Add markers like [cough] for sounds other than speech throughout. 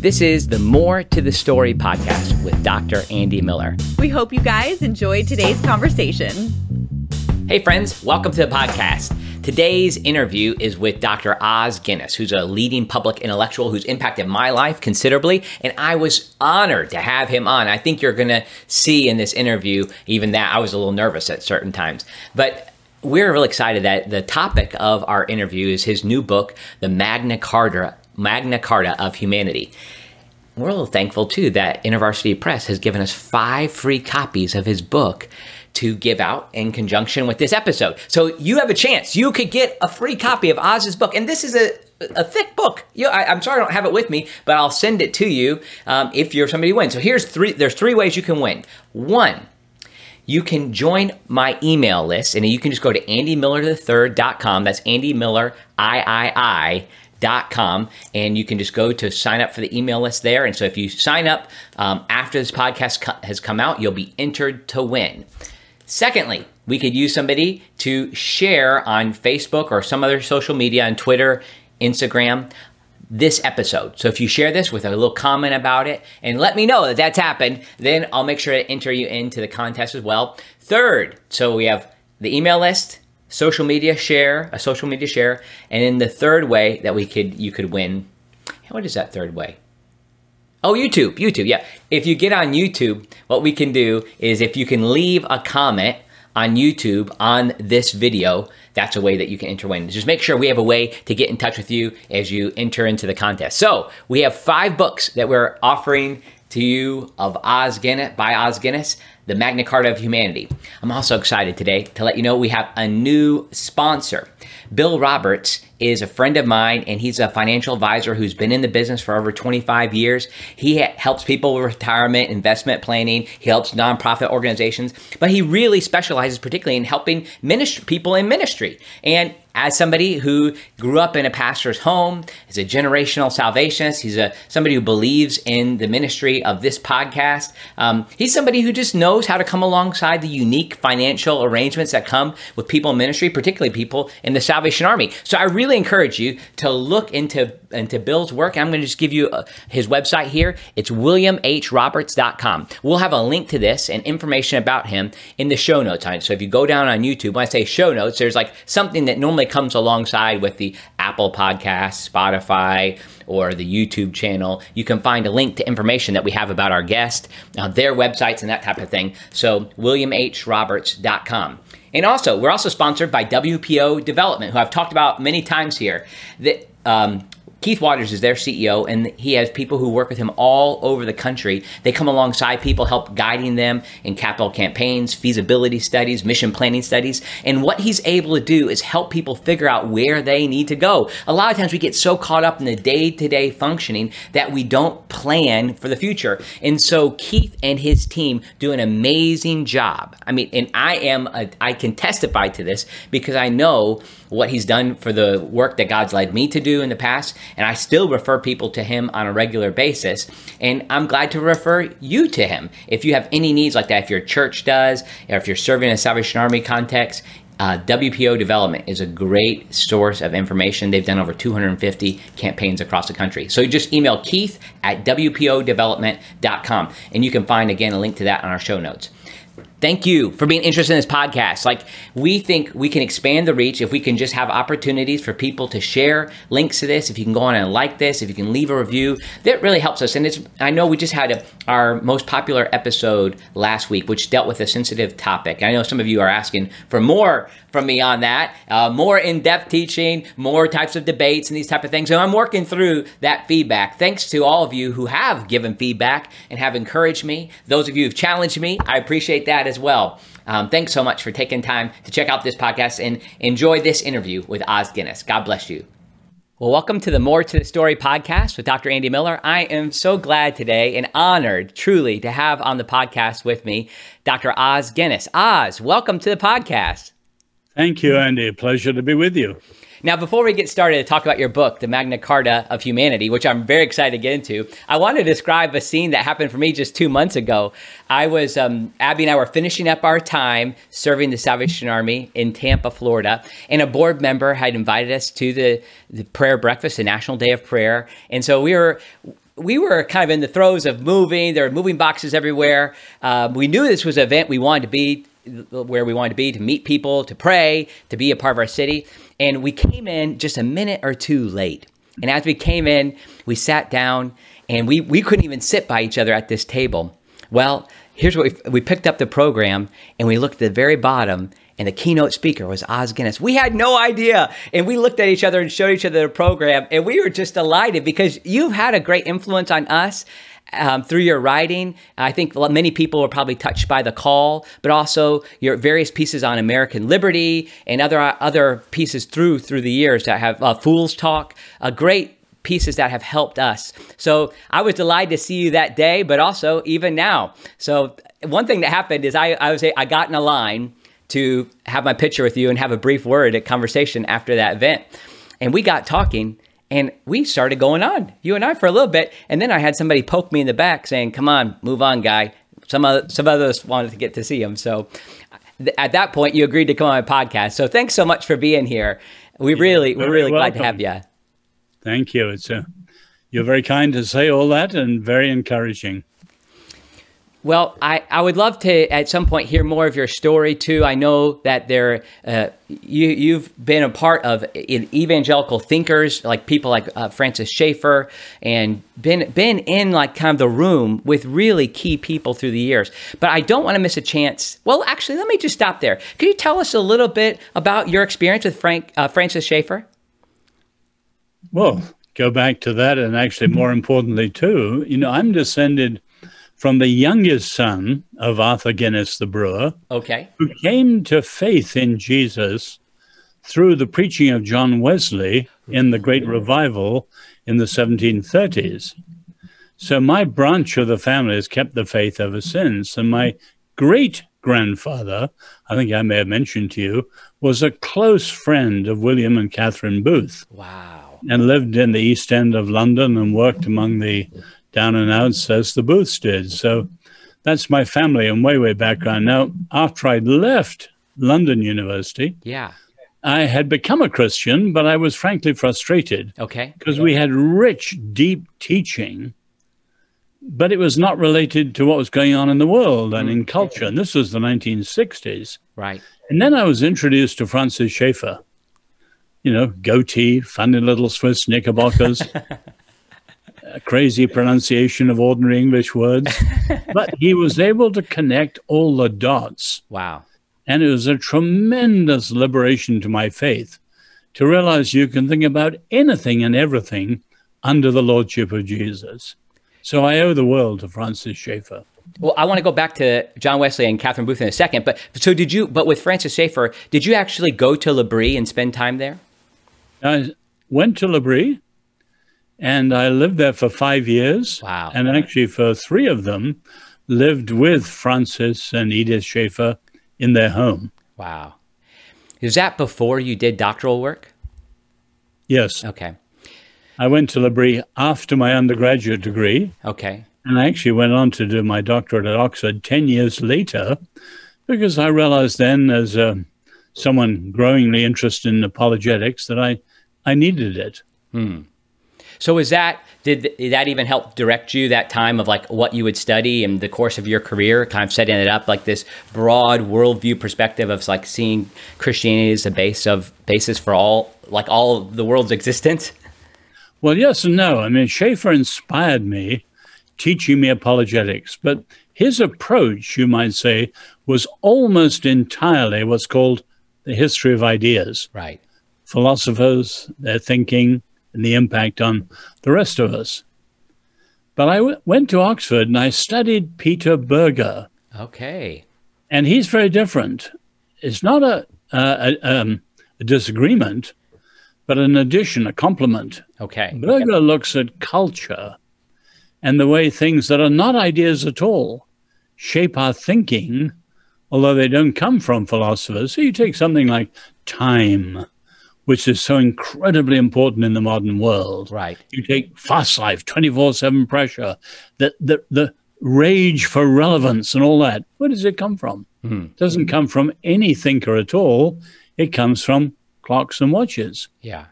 This is the More to the Story podcast with Dr. Andy Miller. We hope you guys enjoyed today's conversation. Hey, friends, welcome to the podcast. Today's interview is with Dr. Os Guinness, who's a leading public intellectual who's impacted my life considerably, and I was honored to have him on. I think you're going to see in this interview, even that I was a little nervous at certain times. But we're really excited that the topic of our interview is his new book, The Magna Carta Magna Carta of Humanity. We're a little thankful too that InterVarsity Press has given us five free copies of his book to give out in conjunction with this episode. So you have a chance. You could get a free copy of Os's book, and this is a a thick book. You I, am sorry I don't have it with me, but I'll send it to you um, if you're somebody who wins. So here's three. There's three ways you can win. One, you can join my email list, and you can just go to andymiller3rd.com. That's Andy Miller III dot com and you can just go to sign up for the email list there and so if you sign up um, after this podcast co- has come out you'll be entered to win secondly we could use somebody to share on facebook or some other social media on twitter instagram this episode so if you share this with a little comment about it and let me know that that's happened then i'll make sure to enter you into the contest as well third so we have the email list social media share, a social media share, and then the third way that we could you could win. What is that third way? Oh, YouTube, YouTube, yeah. If you get on YouTube, what we can do is if you can leave a comment on YouTube on this video, that's a way that you can enter win. Just make sure we have a way to get in touch with you as you enter into the contest. So we have five books that we're offering to you of Os Guinness by Os Guinness the Magna Carta of Humanity. I'm also excited today to let you know we have a new sponsor. Bill Roberts is a friend of mine and he's a financial advisor who's been in the business for over 25 years. He helps people with retirement, investment planning, he helps nonprofit organizations, but he really specializes particularly in helping ministry, people in ministry. And as somebody who grew up in a pastor's home, is a generational salvationist, he's a somebody who believes in the ministry of this podcast. Um, he's somebody who just knows how to come alongside the unique financial arrangements that come with people in ministry, particularly people in the Salvation Army. So I really encourage you to look into into Bill's work. I'm going to just give you uh, his website here. It's williamhroberts.com. We'll have a link to this and information about him in the show notes. So if you go down on YouTube, when I say show notes, there's like something that normally comes alongside with the Apple Podcast, Spotify, or the YouTube channel. You can find a link to information that we have about our guest, uh, their websites, and that type of thing. So, williamhroberts.com. And also, we're also sponsored by WPO Development, who I've talked about many times here. That um, Keith Waters is their CEO, and he has people who work with him all over the country. They come alongside people, help guiding them in capital campaigns, feasibility studies, mission planning studies. And what he's able to do is help people figure out where they need to go. A lot of times we get so caught up in the day to day functioning that we don't plan for the future. And so Keith and his team do an amazing job. I mean, and I am, a, I can testify to this because I know what he's done for the work that God's led me to do in the past. And I still refer people to him on a regular basis. And I'm glad to refer you to him. If you have any needs like that, if your church does, or if you're serving in a Salvation Army context, uh, WPO Development is a great source of information. They've done over 250 campaigns across the country. So you just email Keith at WPOdevelopment.com and you can find again a link to that on our show notes. Thank you for being interested in this podcast. Like, we think we can expand the reach if we can just have opportunities for people to share links to this. If you can go on and like this, if you can leave a review, that really helps us. And it's, I know we just had a, our most popular episode last week, which dealt with a sensitive topic. I know some of you are asking for more from me on that, uh, more in-depth teaching, more types of debates and these type of things. So I'm working through that feedback. Thanks to all of you who have given feedback and have encouraged me. Those of you who've challenged me, I appreciate that as well. Um, thanks so much for taking time to check out this podcast and enjoy this interview with Os Guinness. God bless you. Well, welcome to the More to the Story podcast with Dr. Andy Miller. I am so glad today and honored truly to have on the podcast with me Dr. Os Guinness. Os, welcome to the podcast. Thank you, Andy. Pleasure to be with you. Now, before we get started to talk about your book, The Magna Carta of Humanity, which I'm very excited to get into, I want to describe a scene that happened for me just two months ago. I was, um, Abby and I were finishing up our time serving the Salvation Army in Tampa, Florida, and a board member had invited us to the, the prayer breakfast, the National Day of Prayer. And so we were we were kind of in the throes of moving. There were moving boxes everywhere. Um, we knew this was an event we wanted to be where we wanted to be to meet people, to pray, to be a part of our city. And we came in just a minute or two late. And as we came in, we sat down and we, we couldn't even sit by each other at this table. Well, here's what we, we picked up the program and we looked at the very bottom and the keynote speaker was Os Guinness. We had no idea. And we looked at each other and showed each other the program and we were just delighted because you've had a great influence on us. Um, through your writing, I think many people were probably touched by the call, but also your various pieces on American liberty and other other pieces through through the years that have uh, Fools Talk, a great pieces that have helped us. So I was delighted to see you that day, but also even now. So one thing that happened is I, I was I got in a line to have my picture with you and have a brief word, a conversation after that event. And we got talking and we started going on, you and I, for a little bit. And then I had somebody poke me in the back saying, Come on, move on, guy. Some, other, some others wanted to get to see him. So th- at that point, you agreed to come on my podcast. So thanks so much for being here. We yeah, really, we're really welcome. glad to have you. Thank you. It's a, you're very kind to say all that and very encouraging. Well, I, I would love to at some point hear more of your story too. I know that there uh, you you've been a part of evangelical thinkers like people like uh, Francis Schaeffer and been been in like kind of the room with really key people through the years. But I don't want to miss a chance. Well, actually, let me just stop there. Could you tell us a little bit about your experience with Frank uh, Francis Schaeffer? Well, go back to that, and actually, more importantly, too, you know, I'm descended from the youngest son of Arthur Guinness the brewer. Okay. Who came to faith in Jesus through the preaching of John Wesley in the Great Revival in the 1730s. So my branch of the family has kept the faith ever since. And my great grandfather, I think I may have mentioned to you, was a close friend of William and Catherine Booth. Wow. And lived in the East End of London and worked among the down and outs as the Booths did. So that's my family and way, way background. Now, after I'd left London University, yeah, I had become a Christian, but I was frankly frustrated. Okay. Because we had rich, deep teaching, but it was not related to what was going on in the world and in mm. culture. And this was the 1960s. Right. And then I was introduced to Francis Schaeffer. You know, goatee, funny little Swiss knickerbockers. [laughs] a crazy pronunciation of ordinary English words, [laughs] but he was able to connect all the dots. Wow. And it was a tremendous liberation to my faith to realize you can think about anything and everything under the lordship of Jesus. So I owe the world to Francis Schaeffer. Well, I want to go back to John Wesley and Catherine Booth in a second, but so did you? But with Francis Schaeffer, did you actually go to L'Abri and spend time there? I went to L'Abri and I lived there for five years. Wow. And actually, for three of them, lived with Francis and Edith Schaeffer in their home. Wow. Is that before you did doctoral work? Yes. Okay. I went to L'Abri after my undergraduate degree. Okay. And I actually went on to do my doctorate at Oxford 10 years later because I realized then, as uh, someone growingly interested in apologetics, that I, I needed it. Hmm. So is that did that even help direct you that time of like what you would study and the course of your career, kind of setting it up like this broad worldview perspective of like seeing Christianity as the base of basis for all like all the world's existence? Well, yes and no. I mean, Schaeffer inspired me, teaching me apologetics, but his approach, you might say, was almost entirely what's called the history of ideas. Right. Philosophers, their thinking, and the impact on the rest of us. But I w- went to Oxford and I studied Peter Berger. Okay. And he's very different. It's not a, a, a, um, a disagreement, but an addition, a complement. Okay. Berger okay. looks at culture and the way things that are not ideas at all shape our thinking, although they don't come from philosophers. So you take something like time which is so incredibly important in the modern world. Right. You take fast life, 24 7 pressure, the, the, the rage for relevance and all that. Where does it come from? Mm-hmm. It doesn't come from any thinker at all. It comes from clocks and watches. Yeah.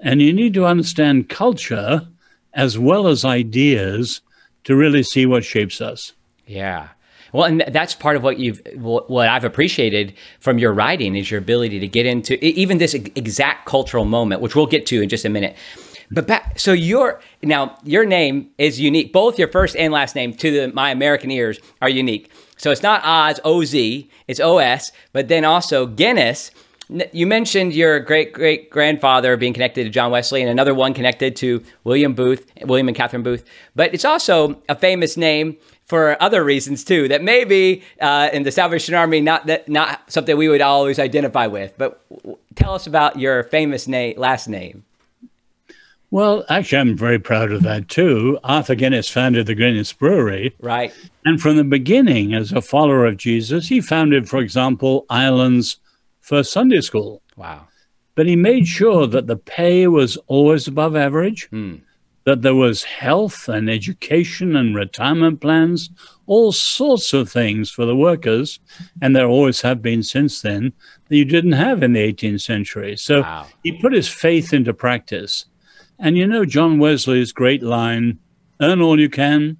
And you need to understand culture as well as ideas to really see what shapes us. Yeah. Well, and that's part of what you've what I've appreciated from your writing is your ability to get into even this exact cultural moment, which we'll get to in just a minute. But back, so your now your name is unique. Both your first and last name to the, my American ears are unique. So it's not Oz O Z, it's O S. But then also Guinness. You mentioned your great great grandfather being connected to John Wesley, and another one connected to William Booth, William and Catherine Booth. But it's also a famous name for other reasons too. That maybe uh, in the Salvation Army, not that not something we would always identify with. But tell us about your famous name, last name. Well, actually, I'm very proud of that too. Arthur Guinness founded the Guinness Brewery. Right. And from the beginning, as a follower of Jesus, he founded, for example, Ireland's first Sunday school. Wow. But he made sure that the pay was always above average, mm. That there was health and education and retirement plans, all sorts of things for the workers. And there always have been since then that you didn't have in the 18th century. So wow. he put his faith into practice. And you know John Wesley's great line earn all you can,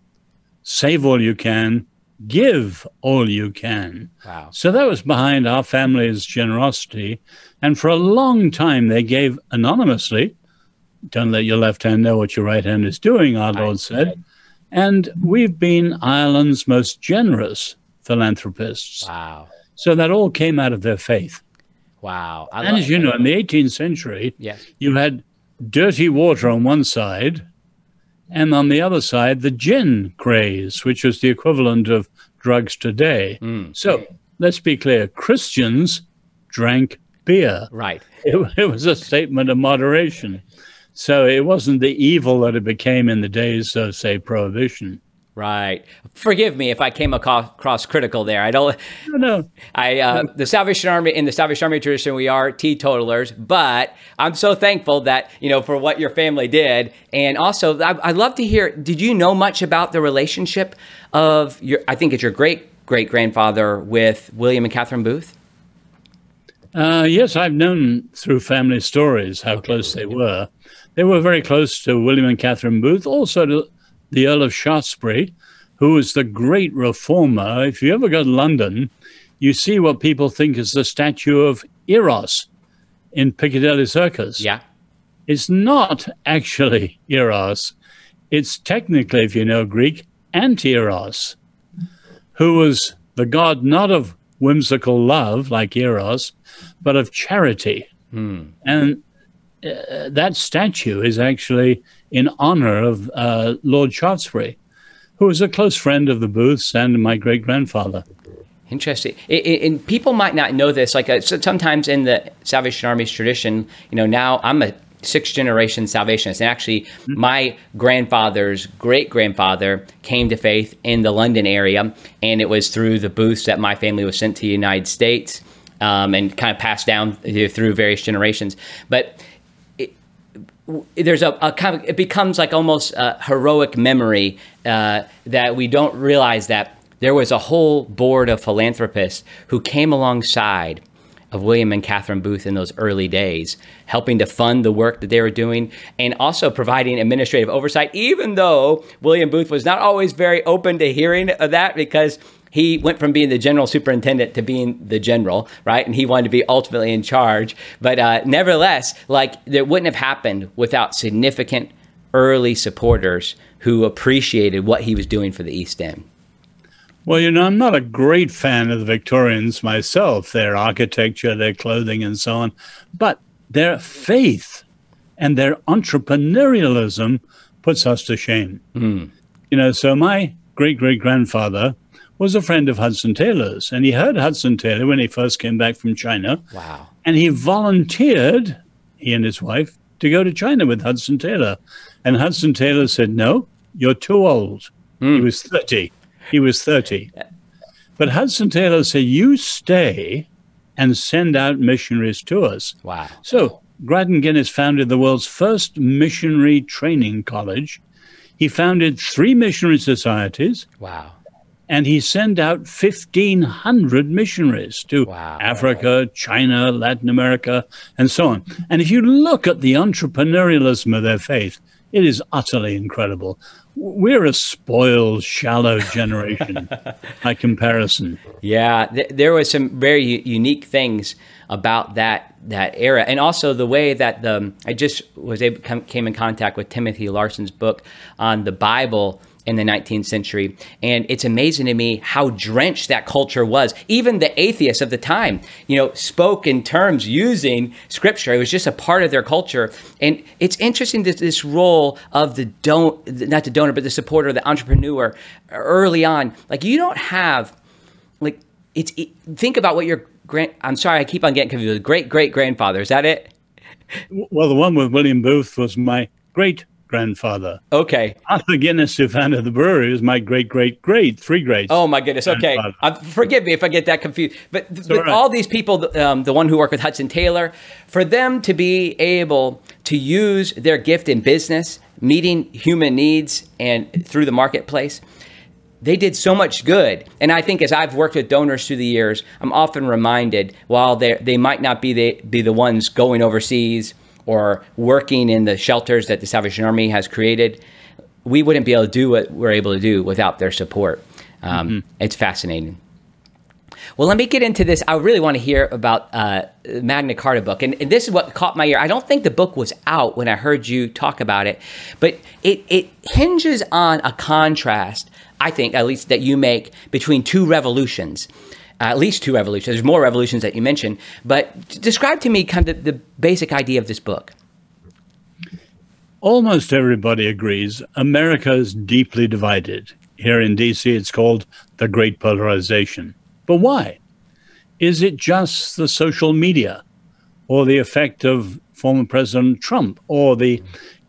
save all you can, give all you can. Wow. So that was behind our family's generosity. And for a long time, they gave anonymously. Don't let your left hand know what your right hand is doing, our Lord said. And we've been Ireland's most generous philanthropists. Wow. So that all came out of their faith. Wow. I and as you know, in the 18th century, yes. you had dirty water on one side, and on the other side, the gin craze, which was the equivalent of drugs today. Mm. So let's be clear Christians drank beer. Right. It, it was a statement of moderation. So it wasn't the evil that it became in the days of, say, Prohibition. Right. Forgive me if I came across critical there. I don't. No, no. I uh, the Salvation Army in the Salvation Army tradition, we are teetotalers, but I'm so thankful that you know for what your family did, and also I, would love to hear. Did you know much about the relationship of your? I think it's your great great grandfather with William and Catherine Booth. Uh, yes, I've known through family stories how okay. close they were. They were very close to William and Catherine Booth, also to the Earl of Shaftesbury, who was the great reformer. If you ever go to London, you see what people think is the statue of Eros in Piccadilly Circus. Yeah. It's not actually Eros. It's technically, if you know Greek, Anteros, who was the god not of whimsical love like Eros, but of charity. Hmm. And uh, that statue is actually in honor of uh, Lord Shaftesbury, who was a close friend of the Booths and my great grandfather. Interesting. And people might not know this. Like uh, sometimes in the Salvation Army's tradition, you know, now I'm a sixth generation Salvationist. And actually, mm-hmm. my grandfather's great grandfather came to faith in the London area, and it was through the Booths that my family was sent to the United States um, and kind of passed down through various generations. But there's a, a, kind of it becomes like almost a heroic memory uh, that we don't realize that there was a whole board of philanthropists who came alongside of William and Catherine Booth in those early days, helping to fund the work that they were doing and also providing administrative oversight, even though William Booth was not always very open to hearing of that because he went from being the general superintendent to being the general, right? And he wanted to be ultimately in charge. But uh, nevertheless, like it wouldn't have happened without significant early supporters who appreciated what he was doing for the East End. Well, you know, I'm not a great fan of the Victorians myself, their architecture, their clothing, and so on, but their faith and their entrepreneurialism puts us to shame. Mm. You know, so my great great grandfather was a friend of Hudson Taylor's, and he heard Hudson Taylor when he first came back from China. Wow. And he volunteered, he and his wife, to go to China with Hudson Taylor. And Hudson Taylor said, No, you're too old. Mm. He was 30. He was 30. But Hudson Taylor said, You stay and send out missionaries to us. Wow. So Grattan Guinness founded the world's first missionary training college. He founded three missionary societies. Wow and he sent out 1,500 missionaries to wow. Africa, China, Latin America, and so on. And if you look at the entrepreneurialism of their faith, It is utterly incredible. We're a spoiled, shallow [laughs] generation [laughs] by comparison. Yeah, th- there was some very u- unique things about that that era, and also the way that the I just was able come, came in contact with Timothy Larsen's book on the Bible in the 19th century. And it's amazing to me how drenched that culture was. Even the atheists of the time, you know, spoke in terms using scripture. It was just a part of their culture. And it's interesting that this role of the don't, not the donor, but the supporter, the entrepreneur early on. Like you don't have, like, it's, it, think about what your grand, I'm sorry, I keep on getting confused. Great great grandfather, is that it? Well, the one with William Booth was my great grandfather. Okay. Arthur Guinness, who founded the brewery, was my great, great, great, three greats. Oh my goodness. Okay. Uh, forgive me if I get that confused. But, but right. all these people, um, the one who worked with Hudson Taylor, for them to be able to use their gift in business, meeting human needs and through the marketplace, they did so much good. And I think as I've worked with donors through the years, I'm often reminded while they they might not be the be the ones going overseas or working in the shelters that the Salvation Army has created, we wouldn't be able to do what we're able to do without their support. Um, mm-hmm. It's fascinating. Well, let me get into this. I really want to hear about uh, Magna Carta book, and, and, this is what caught my ear. I don't think the book was out when I heard you talk about it, but it it hinges on a contrast. I think, at least, that you make between two revolutions at least two revolutions. There's more revolutions that you mentioned, but describe to me kind of the, the basic idea of this book. Almost everybody agrees America is deeply divided. Here in DC, it's called the Great Polarization. But why? Is it just the social media or the effect of former President Trump or the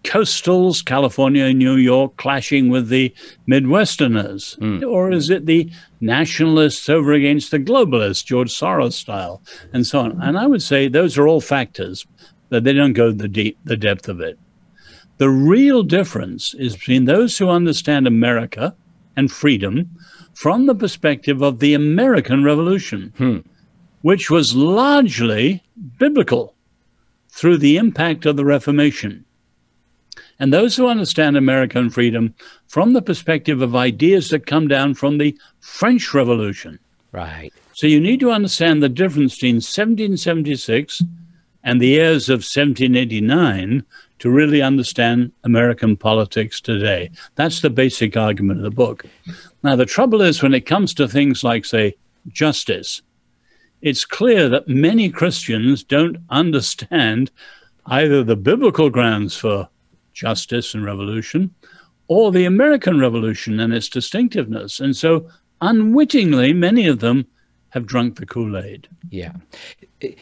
coastals, California and New York, clashing with the Midwesterners? Mm. Or is it the nationalists over against the globalists, George Soros style, and so on? And I would say those are all factors, but they don't go the deep, the depth of it. The real difference is between those who understand America and freedom from the perspective of the American Revolution, hmm. which was largely biblical through the impact of the Reformation and those who understand American freedom from the perspective of ideas that come down from the French Revolution. Right. So you need to understand the difference between 1776 and the years of 1789 to really understand American politics today. That's the basic argument of the book. Now, the trouble is when it comes to things like, say, justice, it's clear that many Christians don't understand either the biblical grounds for justice and revolution, or the American Revolution and its distinctiveness. And so, unwittingly, many of them have drunk the Kool Aid. Yeah.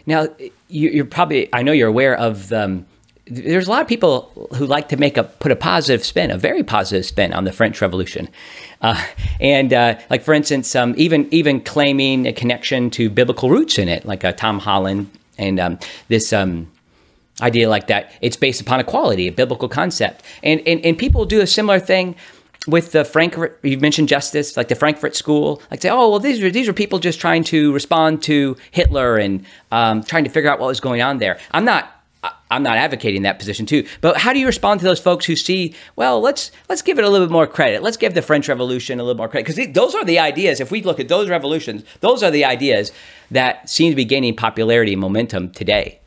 Now, you, are probably, I know you're aware of. Um, there's a lot of people who like to make a put a positive spin, a very positive spin on the French Revolution, uh, and uh, like for instance, um, even even claiming a connection to biblical roots in it, like uh, Tom Holland and um, this um, idea like that. It's based upon equality, a biblical concept. And, and, and people do a similar thing with the Frankfurt, you mentioned justice, like the Frankfurt School, like say, oh, well, these are, these are people just trying to respond to Hitler and um, trying to figure out what was going on there. I'm not, I'm not advocating that position too, but how do you respond to those folks who see, well, let's let's give it a little bit more credit. Let's give the French Revolution a little more credit because those are the ideas. If we look at those revolutions, those are the ideas that seem to be gaining popularity and momentum today.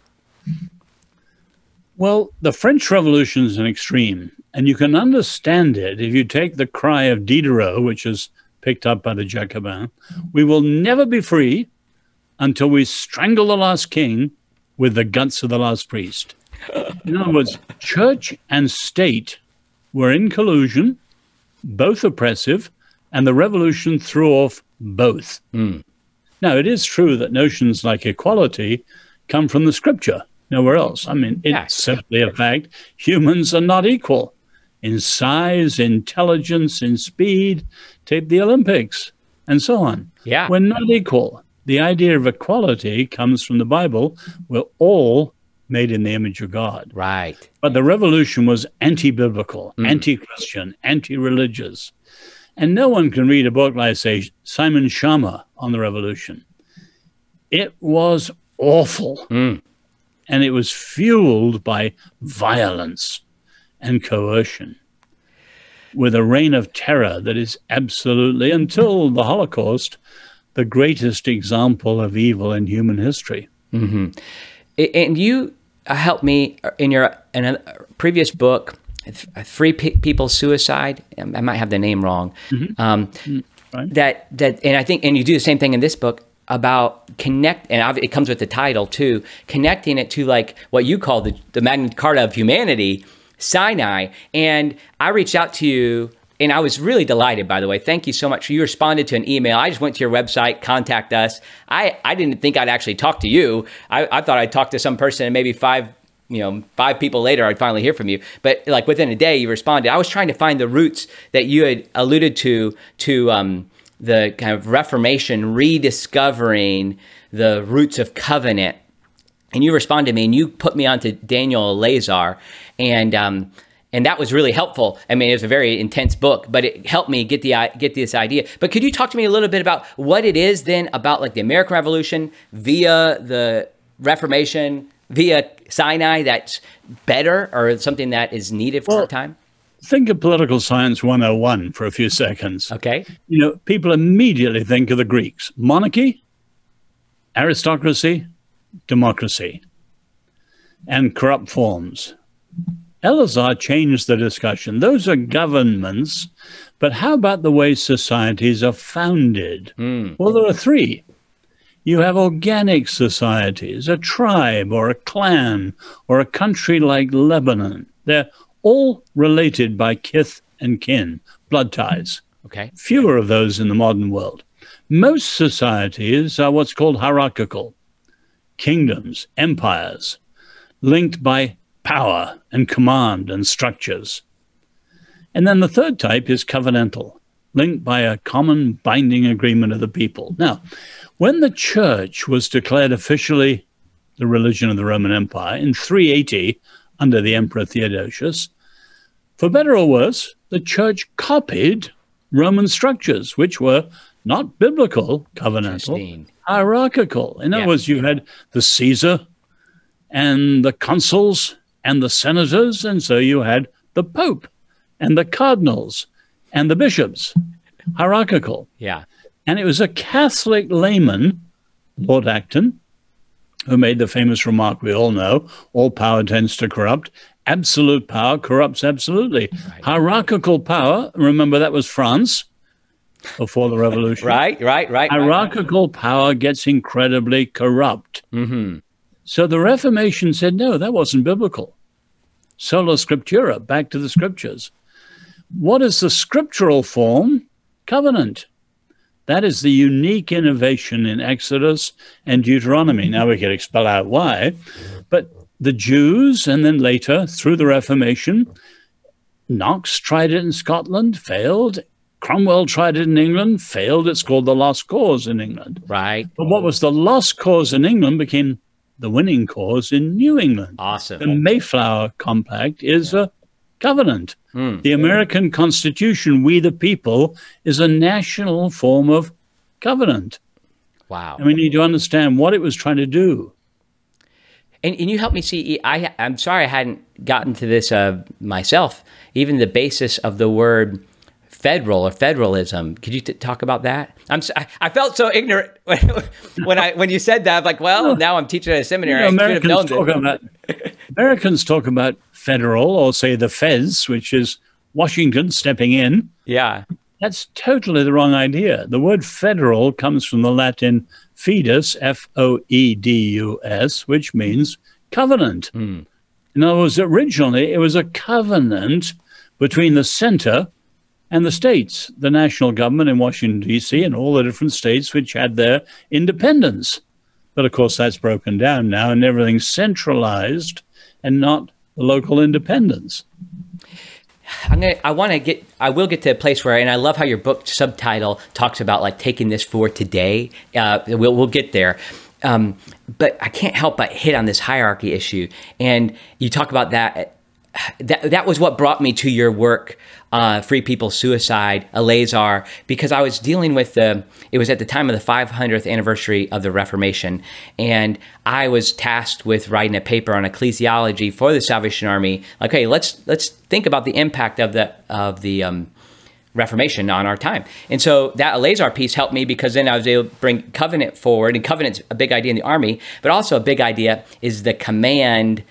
Well, the French Revolution is an extreme, and you can understand it if you take the cry of Diderot, which is picked up by the Jacobins we will never be free until we strangle the last king with the guts of the last priest. In other words, church and state were in collusion, both oppressive, and the revolution threw off both. Mm. Now, it is true that notions like equality come from the scripture nowhere else. I mean, it's simply a fact. Humans are not equal in size, intelligence, in speed. Take the Olympics and so on. Yeah. We're not equal. The idea of equality comes from the Bible. We're all made in the image of God. Right. But the revolution was anti biblical, mm. anti Christian, anti religious. And no one can read a book like, say, Simon Schama on the revolution. It was awful. Mm and it was fueled by violence. and coercion with a reign of terror that is absolutely, until the Holocaust, the greatest example of evil in human history. Mm-hmm. And you helped me in your in a previous book, Free People Suicide. I might have the name wrong. Mm-hmm. Um, mm-hmm. right. That that, and I think, and you do the same thing in this book about connect, and it comes with the title too, connecting it to like what you call the the Magna Carta of humanity, Sinai. And I reached out to you and I was really delighted, by the way. Thank you so much. You responded to an email. I just went to your website, contact us. I, I didn't think I'd actually talk to you. I, I thought I'd talk to some person and maybe five, you know, five people later I'd finally hear from you. But like within a day, you responded. I was trying to find the roots that you had alluded to, to um, the kind of Reformation, rediscovering the roots of covenant. And you responded to me and you put me onto Daniel Elazar. And, um, and that was really helpful. I mean, it was a very intense book, but it helped me get the get this idea. But could you talk to me a little bit about what it is then about like the American Revolution via the Reformation via Sinai that's better or something that is needed for well, our time? Think of political science 101 for a few seconds. Okay. You know, people immediately think of the Greeks monarchy, aristocracy, democracy, and corrupt forms. Eleazar changed the discussion. Those are governments, but how about the way societies are founded? Mm. Well, there are three. You have organic societies, a tribe or a clan or a country like Lebanon. They're all related by kith and kin, blood ties. Okay. Fewer of those in the modern world. Most societies are what's called hierarchical kingdoms, empires, linked by power and command and structures. And then the third type is covenantal, linked by a common binding agreement of the people. Now, when the church was declared officially the religion of the Roman Empire in 380 under the Emperor Theodosius, for better or worse, the church copied Roman structures, which were not biblical, covenantal, hierarchical. In yeah. other words, you had the Caesar and the consuls and the senators, and so you had the Pope and the cardinals and the bishops, hierarchical. Yeah. And it was a Catholic layman, Lord Acton, who made the famous remark we all know all power tends to corrupt. Absolute power corrupts absolutely. Right. Hierarchical power, remember that was France before the revolution. [laughs] right, right, right. Hierarchical right. power gets incredibly corrupt. Mm-hmm. So the Reformation said, no, that wasn't biblical. Sola Scriptura, back to the scriptures. What is the scriptural form? Covenant. That is the unique innovation in Exodus and Deuteronomy. Now we can expel out why, but the Jews, and then later through the Reformation, Knox tried it in Scotland, failed. Cromwell tried it in England, failed. It's called the lost cause in England. Right. But what was the lost cause in England became the winning cause in New England. Awesome. The Mayflower Compact is yeah. a covenant. Mm. The American Constitution, we the people, is a national form of covenant. Wow. And we need to understand what it was trying to do. And, and you helped me see. I, I'm sorry I hadn't gotten to this uh, myself. Even the basis of the word federal or federalism. Could you t- talk about that? I'm so, I, I, felt so ignorant [laughs] when, when I when you said that. I'm like, well, now I'm teaching at a seminary. You know, Americans, talk about, [laughs] Americans talk about federal or say the feds, which is Washington stepping in. Yeah. That's totally the wrong idea. The word federal comes from the Latin foedus, F O E D U S, which means covenant. Mm. In other words, originally it was a covenant between the center and the states, the national government in Washington, D.C., and all the different states which had their independence. But of course, that's broken down now, and everything's centralized and not the local independence. I'm gonna. I want to get. I will get to a place where, and I love how your book subtitle talks about like taking this for today. Uh, we'll we'll get there. Um, but I can't help but hit on this hierarchy issue, and you talk about that that that was what brought me to your work, uh, Free People Suicide, Elazar, because I was dealing with the. It was at the time of the 500th anniversary of the Reformation, and I was tasked with writing a paper on ecclesiology for the Salvation Army. Like, okay, let's let's think about the impact of the of the um, Reformation on our time. And so that Elazar piece helped me because then I was able to bring covenant forward. And covenant's a big idea in the army, but also a big idea is the command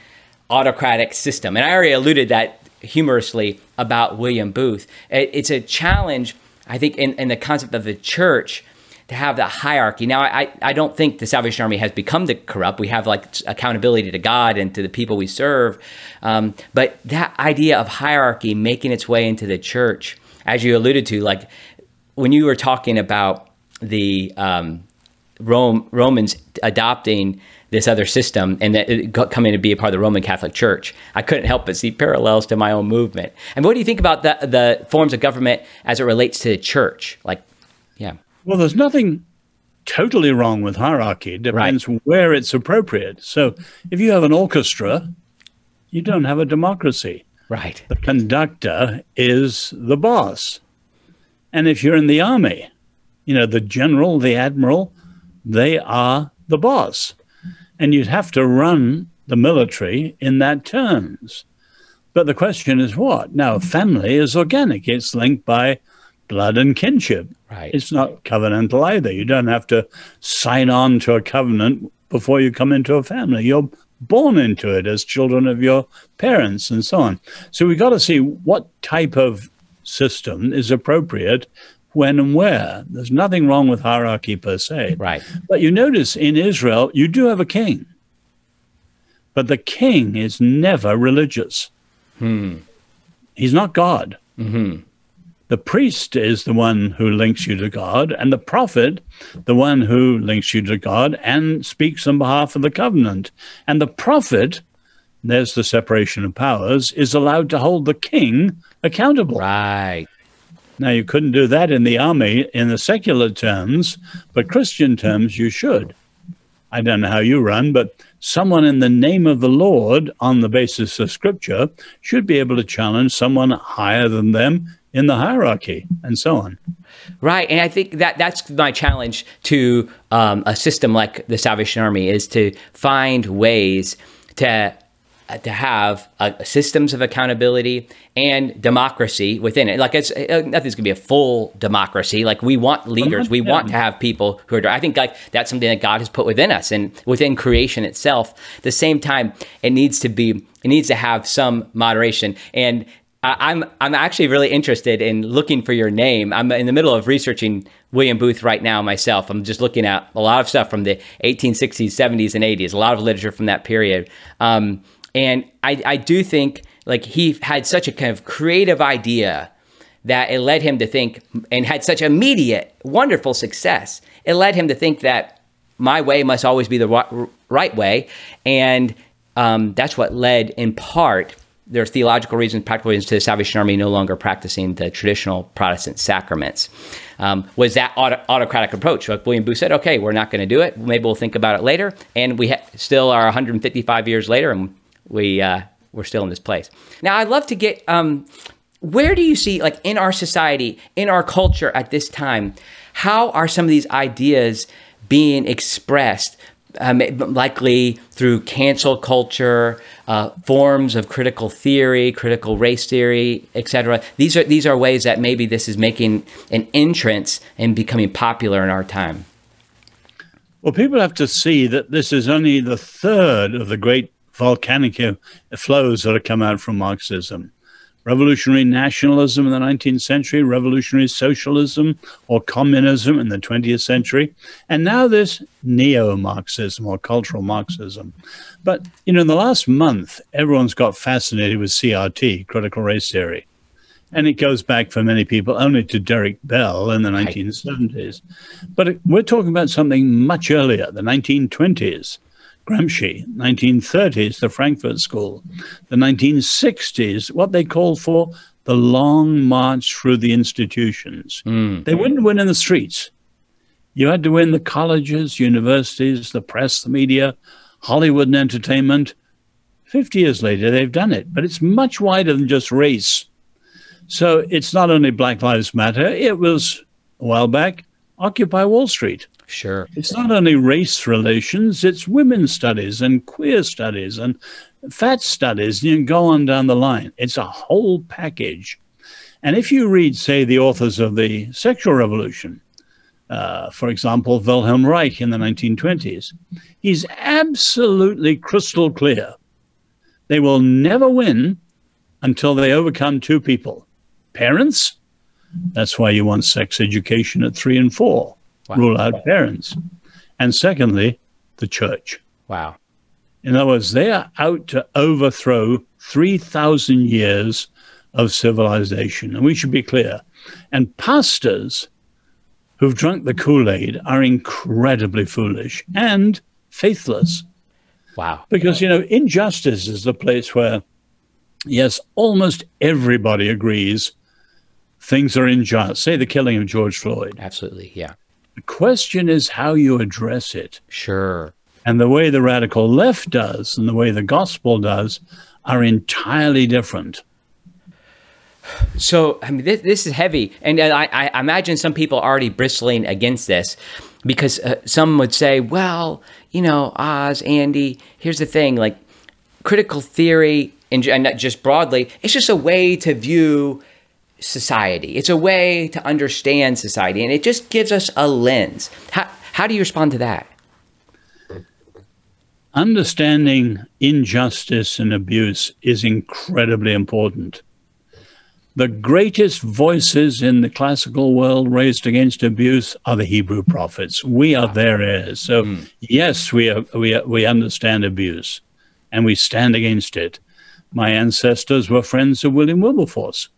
autocratic system. And I already alluded that humorously about William Booth. It's a challenge, I think, in, in the concept of the church to have that hierarchy. Now, I, I don't think the Salvation Army has become the corrupt. We have like accountability to God and to the people we serve. Um, but that idea of hierarchy making its way into the church as you alluded to, like when you were talking about the um, Rome, Romans adopting this other system and that it coming to be a part of the Roman Catholic Church, I couldn't help but see parallels to my own movement. And what do you think about the the forms of government as it relates to the church? Like, yeah. Well, there's nothing totally wrong with hierarchy. It depends right. where it's appropriate. So, if you have an orchestra, you don't have a democracy. Right. The conductor is the boss. And if you're in the army, you know, the general, the admiral, they are the boss. And you'd have to run the military in that terms. But the question is what? Now, mm-hmm. family is organic, it's linked by blood and kinship. Right. It's not covenantal either. You don't have to sign on to a covenant before you come into a family. You're born into it as children of your parents and so on. So we've got to see what type of system is appropriate when and where. There's nothing wrong with hierarchy per se. Right. But you notice in Israel, you do have a king. But the king is never religious. Hmm. He's not God. Mm-hmm. The priest is the one who links you to God, and the prophet, the one who links you to God and speaks on behalf of the covenant. And the prophet, there's the separation of powers, is allowed to hold the king accountable. Right. Now, you couldn't do that in the army in the secular terms, but Christian terms, you should. I don't know how you run, but someone in the name of the Lord, on the basis of scripture, should be able to challenge someone higher than them in the hierarchy and so on. Right, and I think that that's my challenge to um, a system like the Salvation Army is to find ways to to have uh, systems of accountability and democracy within it. Like it's uh, nothing's gonna be a full democracy. Like we want leaders, we want to have people who are. I think like that's something that God has put within us and within creation itself. At the same time, it needs to be. It needs to have some moderation and I'm I'm actually really interested in looking for your name. I'm in the middle of researching William Booth right now myself. I'm just looking at a lot of stuff from the 1860s, 70s, and 80s. A lot of literature from that period, um, and I I do think like he had such a kind of creative idea that it led him to think and had such immediate wonderful success. It led him to think that my way must always be the right way, and um, that's what led in part there's theological reasons, practical reasons to the Salvation Army no longer practicing the traditional Protestant sacraments. Um, was that auto- autocratic approach? Like William Booth said, okay, we're not going to do it. Maybe we'll think about it later. And we ha- still are 155 years later, and we uh, we're still in this place. Now, I'd love to get um, where do you see, like in our society, in our culture at this time, how are some of these ideas being expressed? Um, likely through cancel culture, uh, forms of critical theory, critical race theory, etc. These are these are ways that maybe this is making an entrance and becoming popular in our time. Well, people have to see that this is only the third of the great volcanic flows that have come out from Marxism revolutionary nationalism in the 19th century, revolutionary socialism or communism in the 20th century, and now this neo Marxism or cultural Marxism. But, you know, in the last month, everyone's got fascinated with CRT, critical race theory. And it goes back for many people only to Derrick Bell in the 1970s. But we're talking about something much earlier, the 1920s. Gramsci, 1930s, the Frankfurt School, the 1960s, what they called for the long march through the institutions. Mm. They wouldn't win in the streets. You had to win the colleges, universities, the press, the media, Hollywood and entertainment, 50 years later, they've done it, but it's much wider than just race. So it's not only Black Lives Matter, it was a while back Occupy Wall Street. Sure. It's not only race relations, it's women's studies and queer studies and fat studies. You can go on down the line. It's a whole package. And if you read, say, the authors of the sexual revolution, uh, for example, Wilhelm Reich in the 1920s, he's absolutely crystal clear. They will never win until they overcome two people parents. That's why you want sex education at three and four, wow. rule out parents. And secondly, the church. Wow. In other words, they are out to overthrow 3,000 years of civilization. And we should be clear. And pastors who've drunk the Kool Aid are incredibly foolish and faithless. Wow. Because, you know, injustice is the place where, yes, almost everybody agrees things are unjust. Say the killing of George Floyd. Absolutely. Yeah. The question is how you address it. Sure. And the way the radical left does and the way the gospel does are entirely different. So, I mean, this, this is heavy. And I, I, imagine some people are already bristling against this because uh, some would say, well, you know, Os, Andy, here's the thing like critical theory, and, and just broadly, it's just a way to view society. It's a way to understand society, and it just gives us a lens. How, how do you respond to that? Understanding injustice and abuse is incredibly important. The greatest voices in the classical world raised against abuse are the Hebrew prophets. We are their heirs. So, mm. yes, we, are, we, are, we understand abuse and we stand against it. My ancestors were friends of William Wilberforce.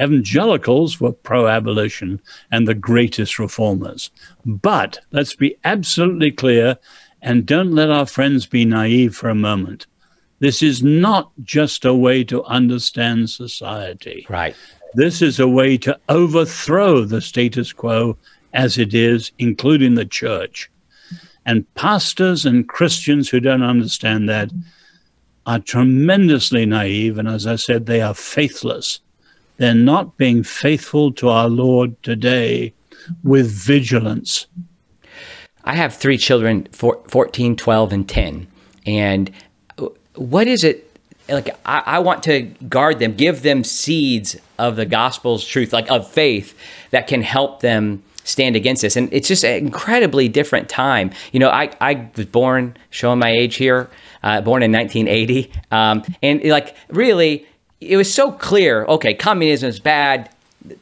Evangelicals were pro abolition and the greatest reformers. But let's be absolutely clear and don't let our friends be naive for a moment. This is not just a way to understand society. Right. This is a way to overthrow the status quo as it is, including the church. And pastors and Christians who don't understand that are tremendously naive. And as I said, they are faithless. They're not being faithful to our Lord today with vigilance. I have three children 14, 12, and 10. And what is it like I, I, want to guard them give them seeds of the gospel's truth like of faith that can help them stand against this and it's just an incredibly different time you know i, I was born showing my age here uh, born in 1980 um, and like really it was so clear okay communism is bad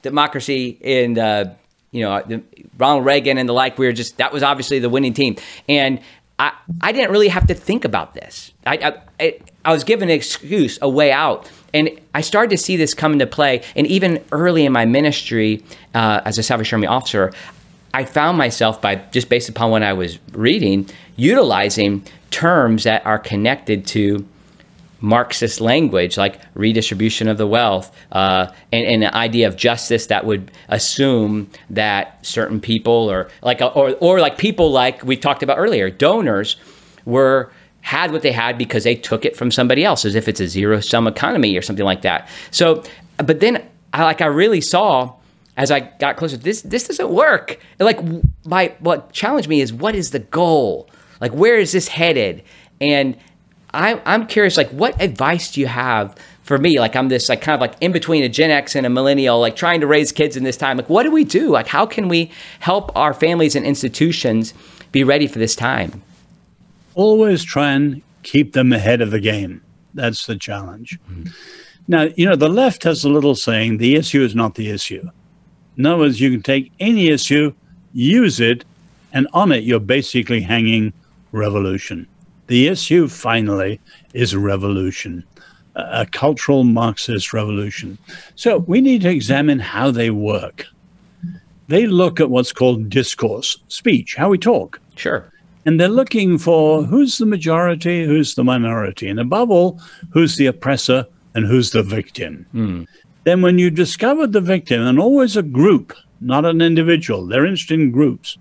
democracy and uh, you know the, ronald reagan and the like we were just that was obviously the winning team and I, I didn't really have to think about this. I, I, I was given an excuse, a way out. And I started to see this come into play. And even early in my ministry uh, as a Salvation Army officer, I found myself by just based upon what I was reading, utilizing terms that are connected to Marxist language, like redistribution of the wealth, uh, and, and an idea of justice that would assume that certain people, or like, or or like people like we talked about earlier, donors were had what they had because they took it from somebody else, as if it's a zero sum economy or something like that. So, but then I like I really saw as I got closer, this this doesn't work. Like my what challenged me is what is the goal? Like where is this headed? And I, I'm curious, like, what advice do you have for me? Like, I'm this, like, kind of like in between a Gen X and a millennial, like trying to raise kids in this time. Like, what do we do? Like, how can we help our families and institutions be ready for this time? Always try and keep them ahead of the game. That's the challenge. Mm-hmm. Now, you know, the left has a little saying the issue is not the issue. In other words, you can take any issue, use it, and on it, you're basically hanging revolution. The issue, finally, is revolution, a cultural Marxist revolution. So we need to examine how they work. They look at what's called discourse, speech, how we talk. Sure. And they're looking for who's the majority, who's the minority, and above all, who's the oppressor and who's the victim. Mm. Then, when you discover the victim, and always a group, not an individual, they're interested in groups,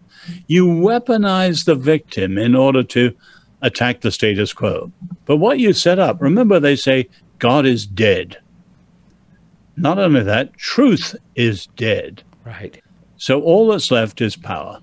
you weaponize the victim in order to attack the status quo. But what you set up, remember they say God is dead. Not only that, truth is dead. Right. So all that's left is power.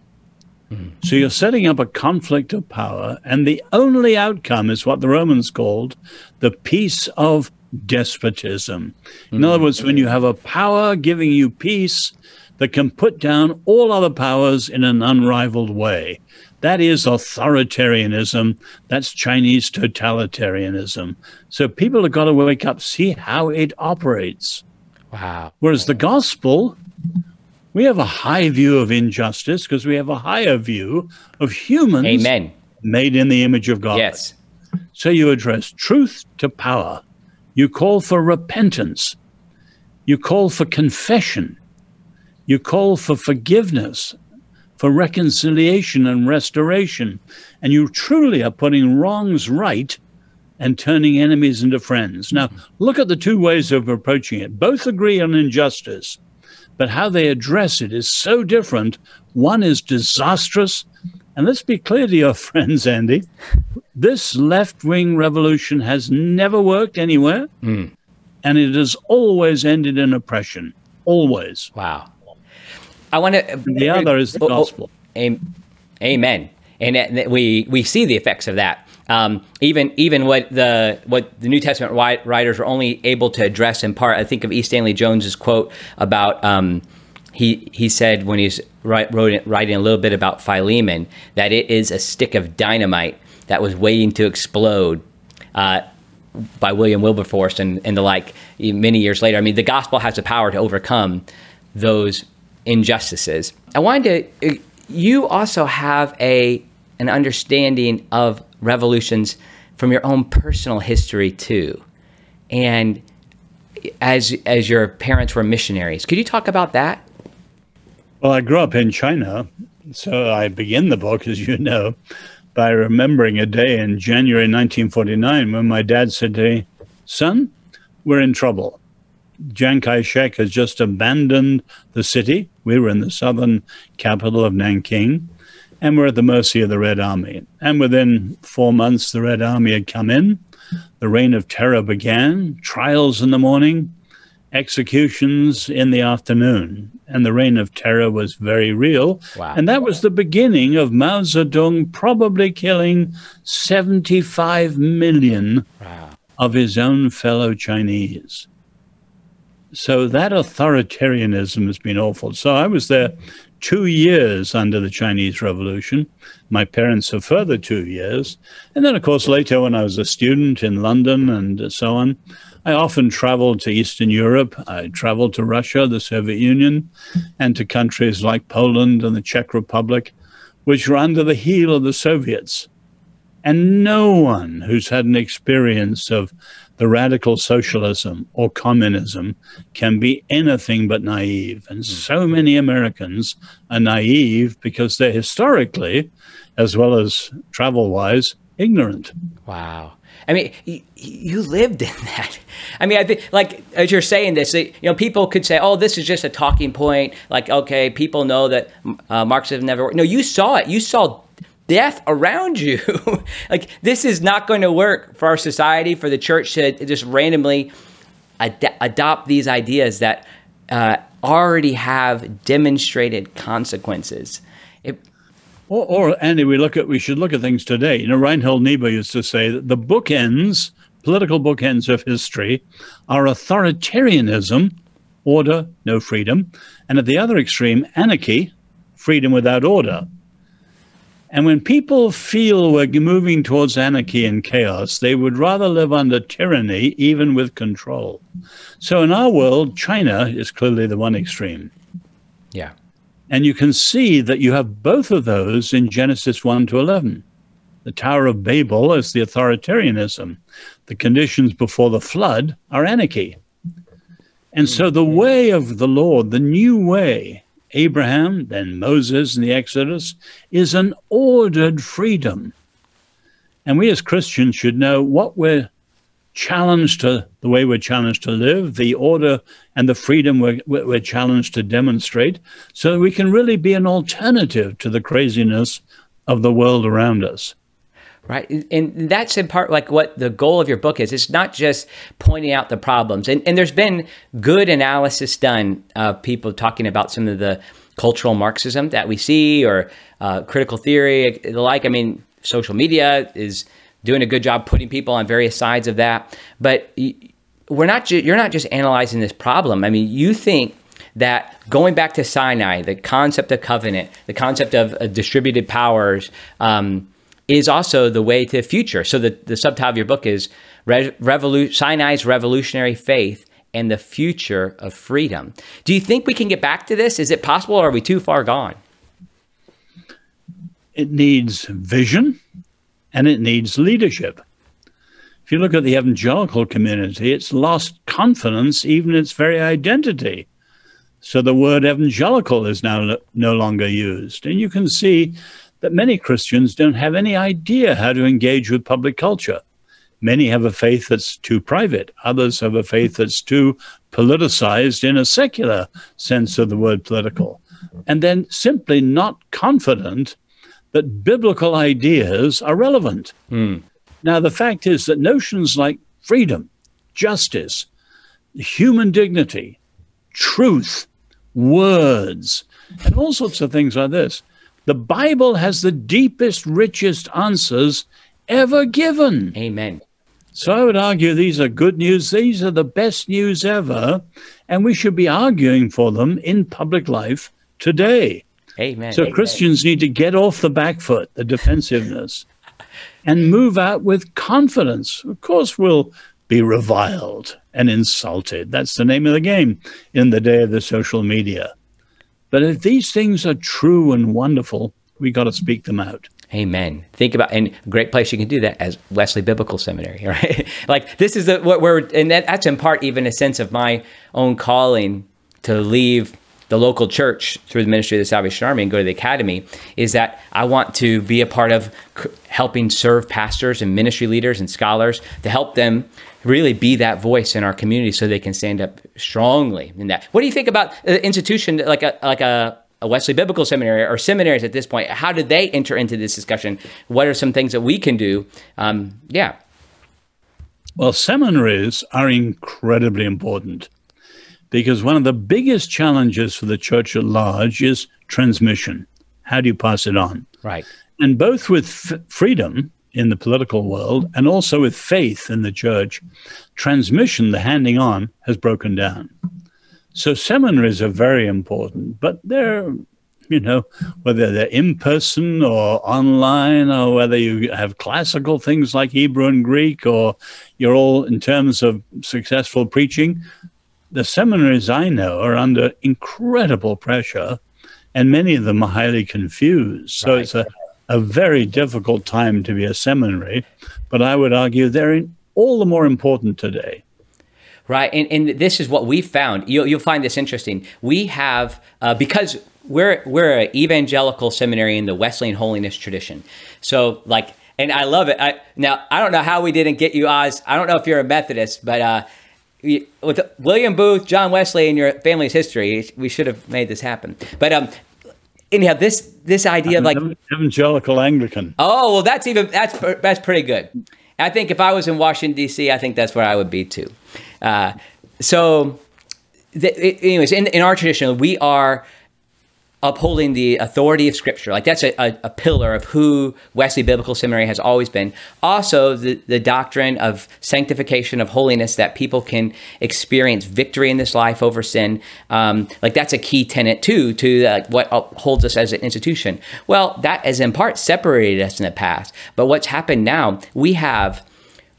Mm. So you're setting up a conflict of power, and the only outcome is what the Romans called the peace of despotism. In other words, when you have a power giving you peace that can put down all other powers in an unrivaled way. That is authoritarianism. That's Chinese totalitarianism. So people have got to wake up, see how it operates. Wow. Whereas the gospel, we have a high view of injustice because we have a higher view of humans Amen. made in the image of God. Yes. So you address truth to power. You call for repentance. You call for confession. You call for forgiveness, for reconciliation and restoration. And you truly are putting wrongs right and turning enemies into friends. Now, look at the two ways of approaching it. Both agree on injustice, but how they address it is so different. One is disastrous. And let's be clear to your [laughs] friends, Andy this left wing revolution has never worked anywhere, Mm. and it has always ended in oppression. Always. Wow. I want to. The other is the gospel. Amen. And we we see the effects of that. Um, even even what the what the New Testament writers were only able to address in part. I think of E. Stanley Jones's quote about um, he he said when he's write, wrote, writing a little bit about Philemon that it is a stick of dynamite that was waiting to explode. Uh, by William Wilberforce and, and the like many years later. I mean, the gospel has the power to overcome those injustices. I wanted to, uh, you also have a an understanding of revolutions from your own personal history too. And as as your parents were missionaries, could you talk about that? Well, I grew up in China, so I begin the book, as you know, by remembering a day in January 1949 when my dad said to me, Son, we're in trouble. Chiang Kai shek has just abandoned the city. We were in the southern capital of Nanking, and we're at the mercy of the Red Army. And within four months, the Red Army had come in. The reign of terror began, trials in the morning, executions in the afternoon. And the reign of terror was very real. Wow. And that was the beginning of Mao Zedong probably killing 75 million Wow. of his own fellow Chinese. So that authoritarianism has been awful. So I was there two years under the Chinese Revolution. My parents a further two years. And then, of course, later when I was a student in London and so on, I often traveled to Eastern Europe. I traveled to Russia, the Soviet Union, and to countries like Poland and the Czech Republic, which were under the heel of the Soviets. And no one who's had an experience of the radical socialism or communism can be anything but naive. And so many Americans are naive because they're historically, as well as travel wise, ignorant. Wow. I mean, you, you lived in that. I mean, I think, like, as you're saying this, you know, people could say, oh, this is just a talking point. Like, okay, people know that uh, Marxism never worked. No, you saw it. You saw death around you. [laughs] like, this is not going to work for our society, for the church to just randomly ad- adopt these ideas that uh, already have demonstrated consequences. Or, or Andy, we look at we should look at things today. You know, Reinhold Niebuhr used to say that the bookends, political bookends of history, are authoritarianism, order, no freedom, and at the other extreme, anarchy, freedom without order. And when people feel we're moving towards anarchy and chaos, they would rather live under tyranny, even with control. So in our world, China is clearly the one extreme. yeah. And you can see that you have both of those in Genesis 1 to 11. The Tower of Babel is the authoritarianism. The conditions before the flood are anarchy. And so the way of the Lord, the new way, Abraham, then Moses in the Exodus, is an ordered freedom. And we as Christians should know what we're challenged to, the way we're challenged to live, the order and the freedom we're, we're challenged to demonstrate, so we can really be an alternative to the craziness of the world around us. Right? And that's in part like what the goal of your book is. It's not just pointing out the problems. And, and there's been good analysis done of people talking about some of the cultural marxism that we see or uh, critical theory the like. I mean social media is doing a good job putting people on various sides of that. But we're not ju- you're not just analyzing this problem. I mean you think that going back to sinai the concept of covenant the concept of uh, distributed powers um, is also the way to the future. So the, the subtitle of your book is Re- Revolu- Sinai's Revolutionary Faith and the Future of Freedom. Do you think we can get back to this? Is it possible or are we too far gone? It needs vision and it needs leadership. If you look at the evangelical community, it's lost confidence, even its very identity. So the word evangelical is now no longer used. And you can see that many Christians don't have any idea how to engage with public culture. Many have a faith that's too private. Others have a faith that's too politicized in a secular sense of the word political. And then simply not confident that biblical ideas are relevant. Mm. Now, the fact is that notions like freedom, justice, human dignity, truth, words, and all sorts of things like this the Bible has the deepest, richest answers ever given. Amen. So I would argue these are good news. These are the best news ever. And we should be arguing for them in public life today. Amen. So Amen. Christians need to get off the back foot, the defensiveness, [laughs] and move out with confidence. Of course, we'll be reviled and insulted. That's the name of the game in the day of the social media. But if these things are true and wonderful, we got to speak them out. Amen. Think about and a great place you can do that as Wesley Biblical Seminary, [laughs] right? like this is the what we're and that, that's in part even a sense of my own calling to leave the local church through the ministry of the Salvation Army and go to the academy is that I want to be a part of helping serve pastors and ministry leaders and scholars to help them really be that voice in our community so they can stand up strongly in that. What do you think about an institution like a like a a Wesley Biblical Seminary or seminaries at this point, how do they enter into this discussion? What are some things that we can do? Um, yeah. Well, seminaries are incredibly important because one of the biggest challenges for the church at large is transmission. How do you pass it on? Right. And both with f- freedom in the political world and also with faith in the church, transmission, the handing on, has broken down. So seminaries are very important, but they're, you know, whether they're in person or online, or whether you have classical things like Hebrew and Greek, or you're all in terms of successful preaching, the seminaries I know are under incredible pressure, and many of them are highly confused. So right. it's a a very difficult time to be a seminary, but I would argue they're all the more important today. Right, and, and this is what we found. You'll, you'll find this interesting. We have uh, because we're we're an evangelical seminary in the Wesleyan holiness tradition. So like, and I love it. I, now I don't know how we didn't get you Os. I don't know if you're a Methodist, but uh, with William Booth, John Wesley, and your family's history, we should have made this happen. But um, anyhow, this this idea of like evangelical Anglican. Oh well, that's even that's that's pretty good. I think if I was in Washington D.C., I think that's where I would be too. Uh, so, the, anyways, in, in our tradition, we are upholding the authority of Scripture. Like that's a, a, a, pillar of who Wesley Biblical Seminary has always been. Also, the, the doctrine of sanctification, of holiness, that people can experience victory in this life over sin. Um, like that's a key tenet too to uh, what holds us as an institution. Well, that has in part separated us in the past. But what's happened now, we have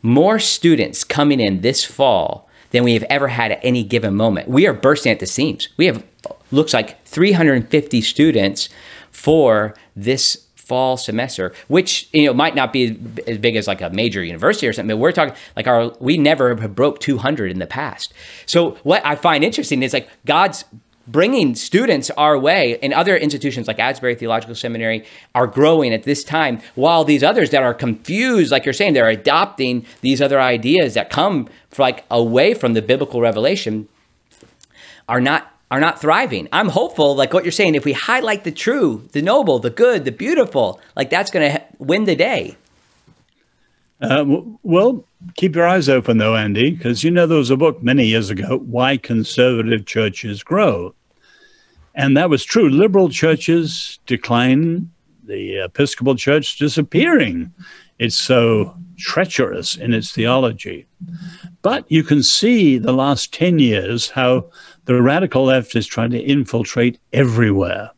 more students coming in this fall than we have ever had at any given moment. We are bursting at the seams. We have looks like 350 students for this fall semester, which you know might not be as big as like a major university or something. But we're talking like our we never broke 200 in the past. So what I find interesting is like God's bringing students our way and other institutions like Asbury Theological Seminary are growing at this time while these others that are confused like you're saying they're adopting these other ideas that come like away from the biblical revelation are not are not thriving. I'm hopeful, like what you're saying, if we highlight the true, the noble, the good, the beautiful, like that's going to win the day. Uh, well, keep your eyes open though, Andy, because you know there was a book many years ago, Why Conservative Churches Grow. And that was true. Liberal churches decline, the Episcopal Church disappearing. It's so treacherous in its theology. But you can see the last 10 years how the radical left is trying to infiltrate everywhere.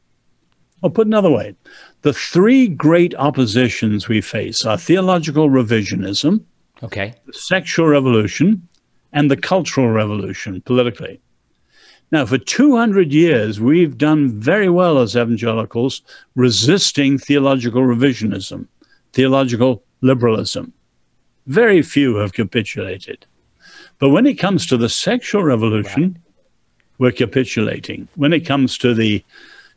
Or put another way, the three great oppositions we face are theological revisionism, okay, the sexual revolution, and the cultural revolution politically. Now, for 200 years, we've done very well as evangelicals resisting theological revisionism, theological liberalism. Very few have capitulated. But when it comes to the sexual revolution. We're capitulating. When it comes to the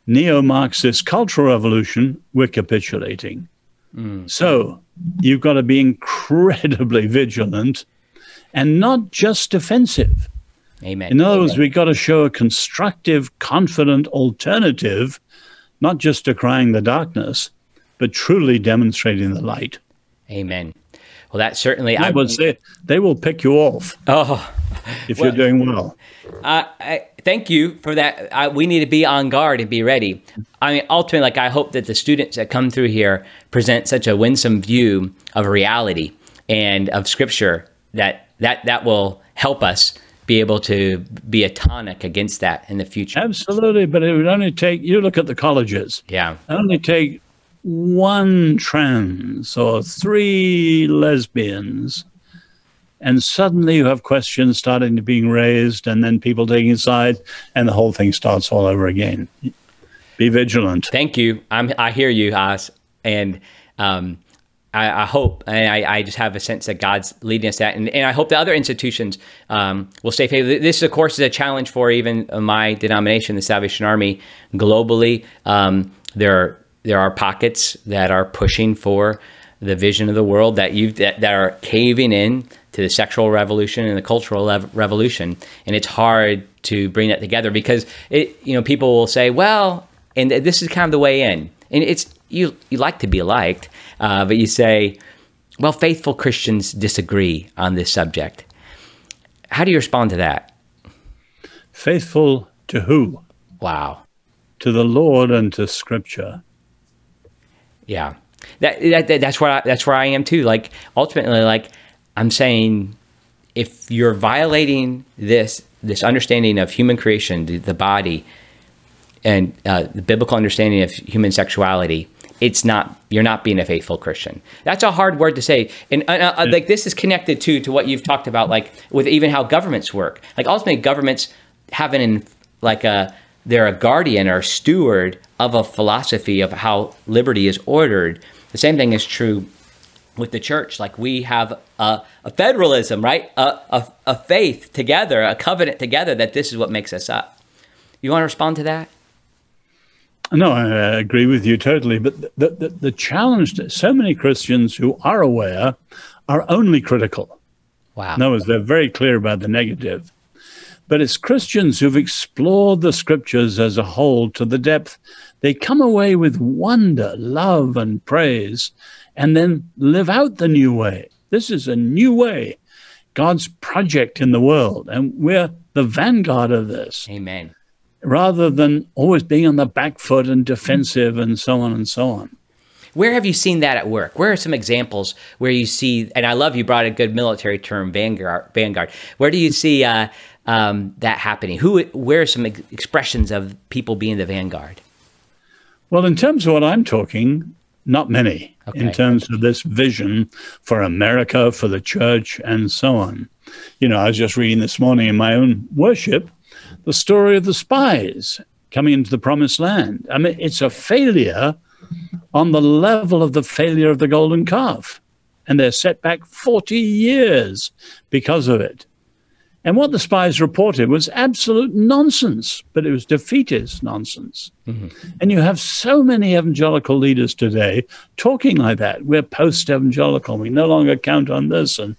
neo Marxist cultural revolution, we're capitulating. Mm. So you've got to be incredibly vigilant and not just defensive. Amen. In other Amen. words, we've got to show a constructive, confident alternative, not just decrying the darkness, but truly demonstrating the light. Amen. Well, that certainly. I would say they will pick you off. Oh, if well, you're doing well. Uh, I, thank you for that. I, we need to be on guard and be ready. I mean, ultimately, like I hope that the students that come through here present such a winsome view of reality and of Scripture that that that will help us be able to be a tonic against that in the future. Absolutely, but it would only take you look at the colleges. Yeah, only take one trans or three lesbians and suddenly you have questions starting to being raised and then people taking side and the whole thing starts all over again. Be vigilant. Thank you. I'm, i hear you Os, and um, I, I, hope and I, I, just have a sense that god's leading us that. And, and i hope the other institutions um, will stay faithful. This of course is a challenge for even my denomination the salvation army globally. Um, there are there are pockets that are pushing for the vision of the world that you that, that are caving in to the sexual revolution and the cultural revolution and it's hard to bring that together because it you know people will say well and this is kind of the way in. And it's you you like to be liked uh, but you say well faithful christians disagree on this subject. How do you respond to that? Faithful to who? Wow. To the lord and to scripture. Yeah, that, that, that's where I, that's where I am too. Like ultimately, like I'm saying, if you're violating this this understanding of human creation, the, the body, and uh, the biblical understanding of human sexuality, it's not you're not being a faithful Christian. That's a hard word to say, and uh, uh, like this is connected too to what you've talked about, like with even how governments work. Like ultimately, governments have an like a they're a guardian or steward of a philosophy of how liberty is ordered. The same thing is true with the church. Like we have a, a federalism, right? A, a, a, faith together, a covenant together that this is what makes us up. You want to respond to that? No, I agree with you totally. But the, the, the challenge that so many Christians who are aware are only critical. Wow. No, they're very clear about the negative. But it's Christians who've explored the scriptures as a whole to the depth. They come away with wonder, love, and praise, and then live out the new way. This is a new way, God's project in the world, and we're the vanguard of this. Amen. Rather than always being on the back foot and defensive and so on and so on. Where have you seen that at work? Where are some examples where you see? And I love you brought a good military term, vanguard. Vanguard. Where do you see uh, um, that happening? Who, where are some ex- expressions of people being the vanguard? Well, in terms of what I'm talking, not many. Okay. In terms of this vision for America, for the church, and so on. You know, I was just reading this morning in my own worship the story of the spies coming into the promised land. I mean, it's a failure on the level of the failure of the golden calf. And they're set back 40 years because of it. And what the spies reported was absolute nonsense, but it was defeatist nonsense. Mm-hmm. And you have so many evangelical leaders today talking like that. We're post evangelical. We no longer count on this. And,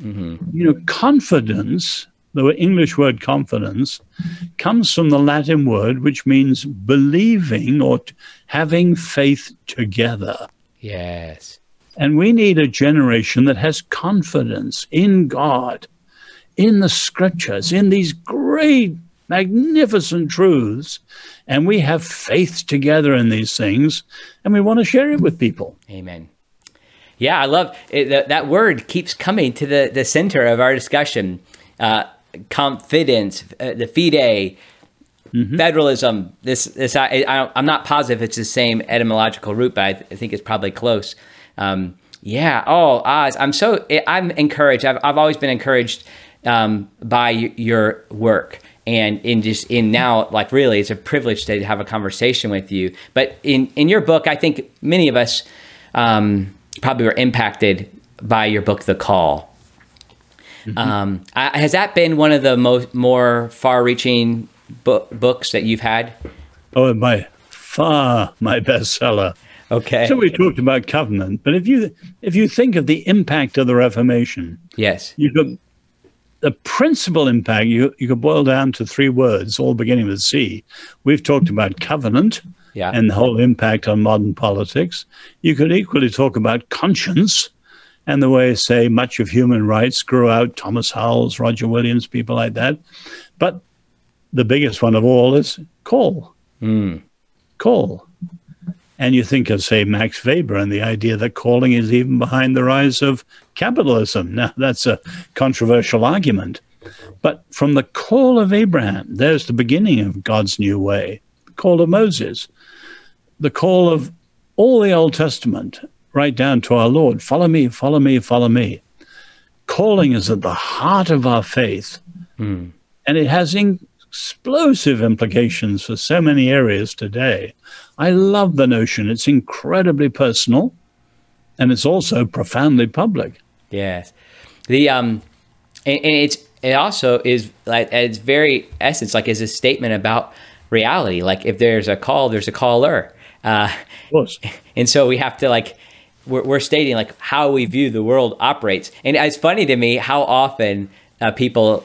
mm-hmm. you know, confidence, the English word confidence, comes from the Latin word which means believing or t- having faith together. Yes. And we need a generation that has confidence in God, in the scriptures, in these great, magnificent truths. And we have faith together in these things, and we want to share it with people. Amen. Yeah, I love it, that, word keeps coming to the, the center of our discussion. Uh, confidence, uh, the fide, mm-hmm. federalism. This, this I, I, am not positive it's the same etymological root, but I, th- I think it's probably close. Um, yeah. Oh, Os, I'm so I'm encouraged. I've I've always been encouraged um, by your work. And in just in now, like really, it's a privilege to have a conversation with you. But in in your book, I think many of us um, probably were impacted by your book, The Call. Mm-hmm. Um, I, has that been one of the most more far-reaching bo- books that you've had? Oh, my far my bestseller. Okay. So we talked about covenant, but if you if you think of the impact of the Reformation, yes, you could the principal impact you you could boil down to three words, all beginning with C. We've talked about covenant, yeah. and the whole impact on modern politics. You could equally talk about conscience and the way, say, much of human rights grew out. Thomas Helwys, Roger Williams, people like that. But the biggest one of all is call. Mm. Call. And you think of, say, Max Weber and the idea that calling is even behind the rise of capitalism. [laughs] Now, that's a controversial argument. But from the call of Abraham, there's the beginning of God's new way, the call of Moses, the call of all the Old Testament, right down to our Lord follow me, follow me, follow me. Calling is at the heart of our faith. Mm. And it has explosive implications for so many areas today. I love the notion. It's incredibly personal and it's also profoundly public. Yes. The um and, and it's it also is like its very essence like is a statement about reality. Like if there's a call, there's a caller. Uh, of course. [laughs] And so we have to like we're, we're stating like how we view the world operates. And it's funny to me how often uh, people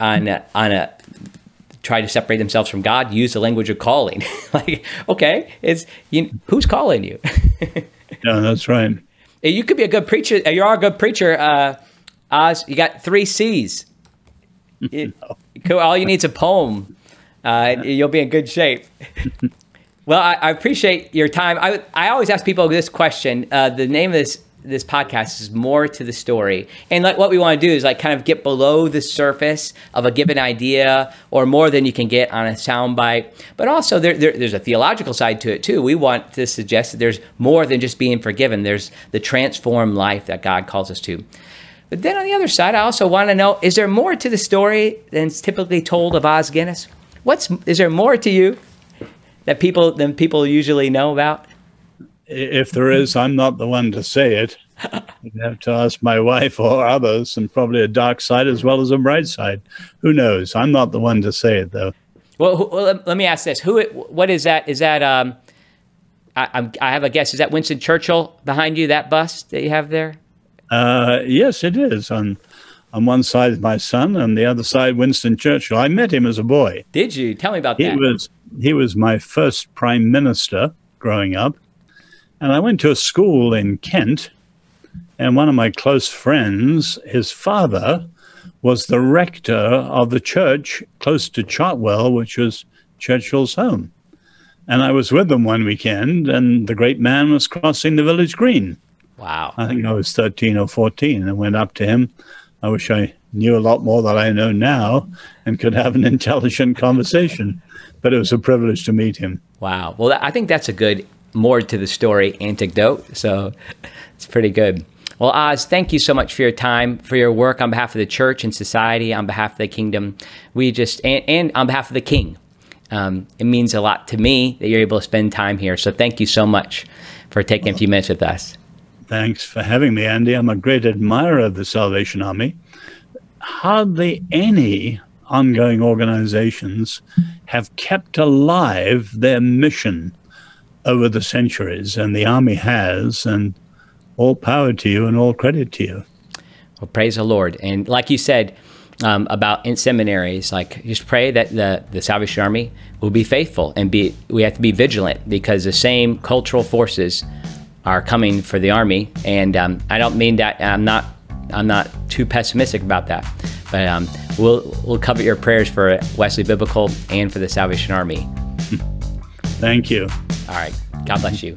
on on a try to separate themselves from God use the language of calling. [laughs] like, okay, it's you, who's calling you? [laughs] yeah, that's right. You could be a good preacher. You are a good preacher. Uh, Os, you got three C's. [laughs] It, no. All you need is a poem. Uh, you'll be in good shape. well, I, I, appreciate your time. I, I always ask people this question. Uh, the name of this this podcast is more to the story. And like what we want to do is like kind of get below the surface of a given idea or more than you can get on a soundbite. But also there, there, there's a theological side to it too. We want to suggest that there's more than just being forgiven. There's the transformed life that God calls us to. But then on the other side, I also want to know, is there more to the story than's typically told of Os Guinness? What's is there more to you that people than people usually know about? If there is, I'm not the one to say it. [laughs] You'd have to ask my wife or others, and probably a dark side as well as a bright side. Who knows? I'm not the one to say it, though. Well, well let me ask this: Who? What is that? Is that? Um, I, I have a guess. Is that Winston Churchill behind you? That bust that you have there? Uh, yes, it is. On on one side, is my son, and the other side, Winston Churchill. I met him as a boy. Did you? Tell me about he that. He was he was my first prime minister growing up. And I went to a school in Kent, and one of my close friends, his father, was the rector of the church close to Chartwell, which was Churchill's home. And I was with them one weekend, and the great man was crossing the village green. Wow. I think I was 13 or 14 and went up to him. I wish I knew a lot more than I know now and could have an [laughs] intelligent conversation, but it was a privilege to meet him. Wow. Well, I think that's a good more to the story anecdote. So it's pretty good. Well, Os, thank you so much for your time, for your work on behalf of the church and society, on behalf of the kingdom. We just, and, and on behalf of the king. Um, it means a lot to me that you're able to spend time here. So thank you so much for taking a few minutes with us. Thanks for having me, Andy. I'm a great admirer of the Salvation Army. Hardly any ongoing organizations have kept alive their mission over the centuries, and the Army has, and all power to you and all credit to you. Well, praise the Lord. And like you said um, about in seminaries, like just pray that the, the Salvation Army will be faithful and be, we have to be vigilant because the same cultural forces are coming for the army, and um, I don't mean that. I'm not. I'm not too pessimistic about that, but um, we'll we'll cover your prayers for Wesley Biblical and for the Salvation Army. Thank you. All right. God bless you.